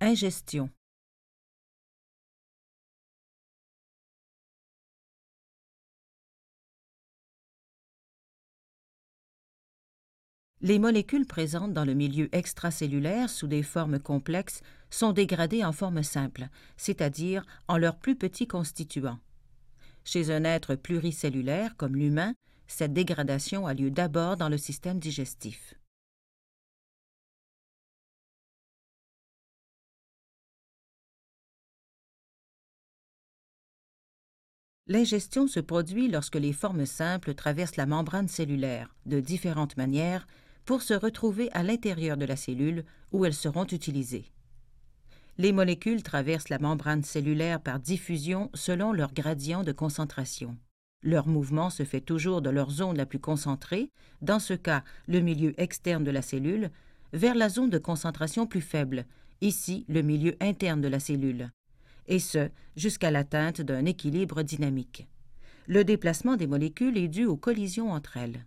Ingestion. Les molécules présentes dans le milieu extracellulaire sous des formes complexes sont dégradées en forme simple, c'est-à-dire en leurs plus petits constituants. Chez un être pluricellulaire comme l'humain, cette dégradation a lieu d'abord dans le système digestif. L'ingestion se produit lorsque les formes simples traversent la membrane cellulaire de différentes manières pour se retrouver à l'intérieur de la cellule où elles seront utilisées. Les molécules traversent la membrane cellulaire par diffusion selon leur gradient de concentration. Leur mouvement se fait toujours de leur zone la plus concentrée, dans ce cas le milieu externe de la cellule, vers la zone de concentration plus faible, ici le milieu interne de la cellule, et ce jusqu'à l'atteinte d'un équilibre dynamique. Le déplacement des molécules est dû aux collisions entre elles.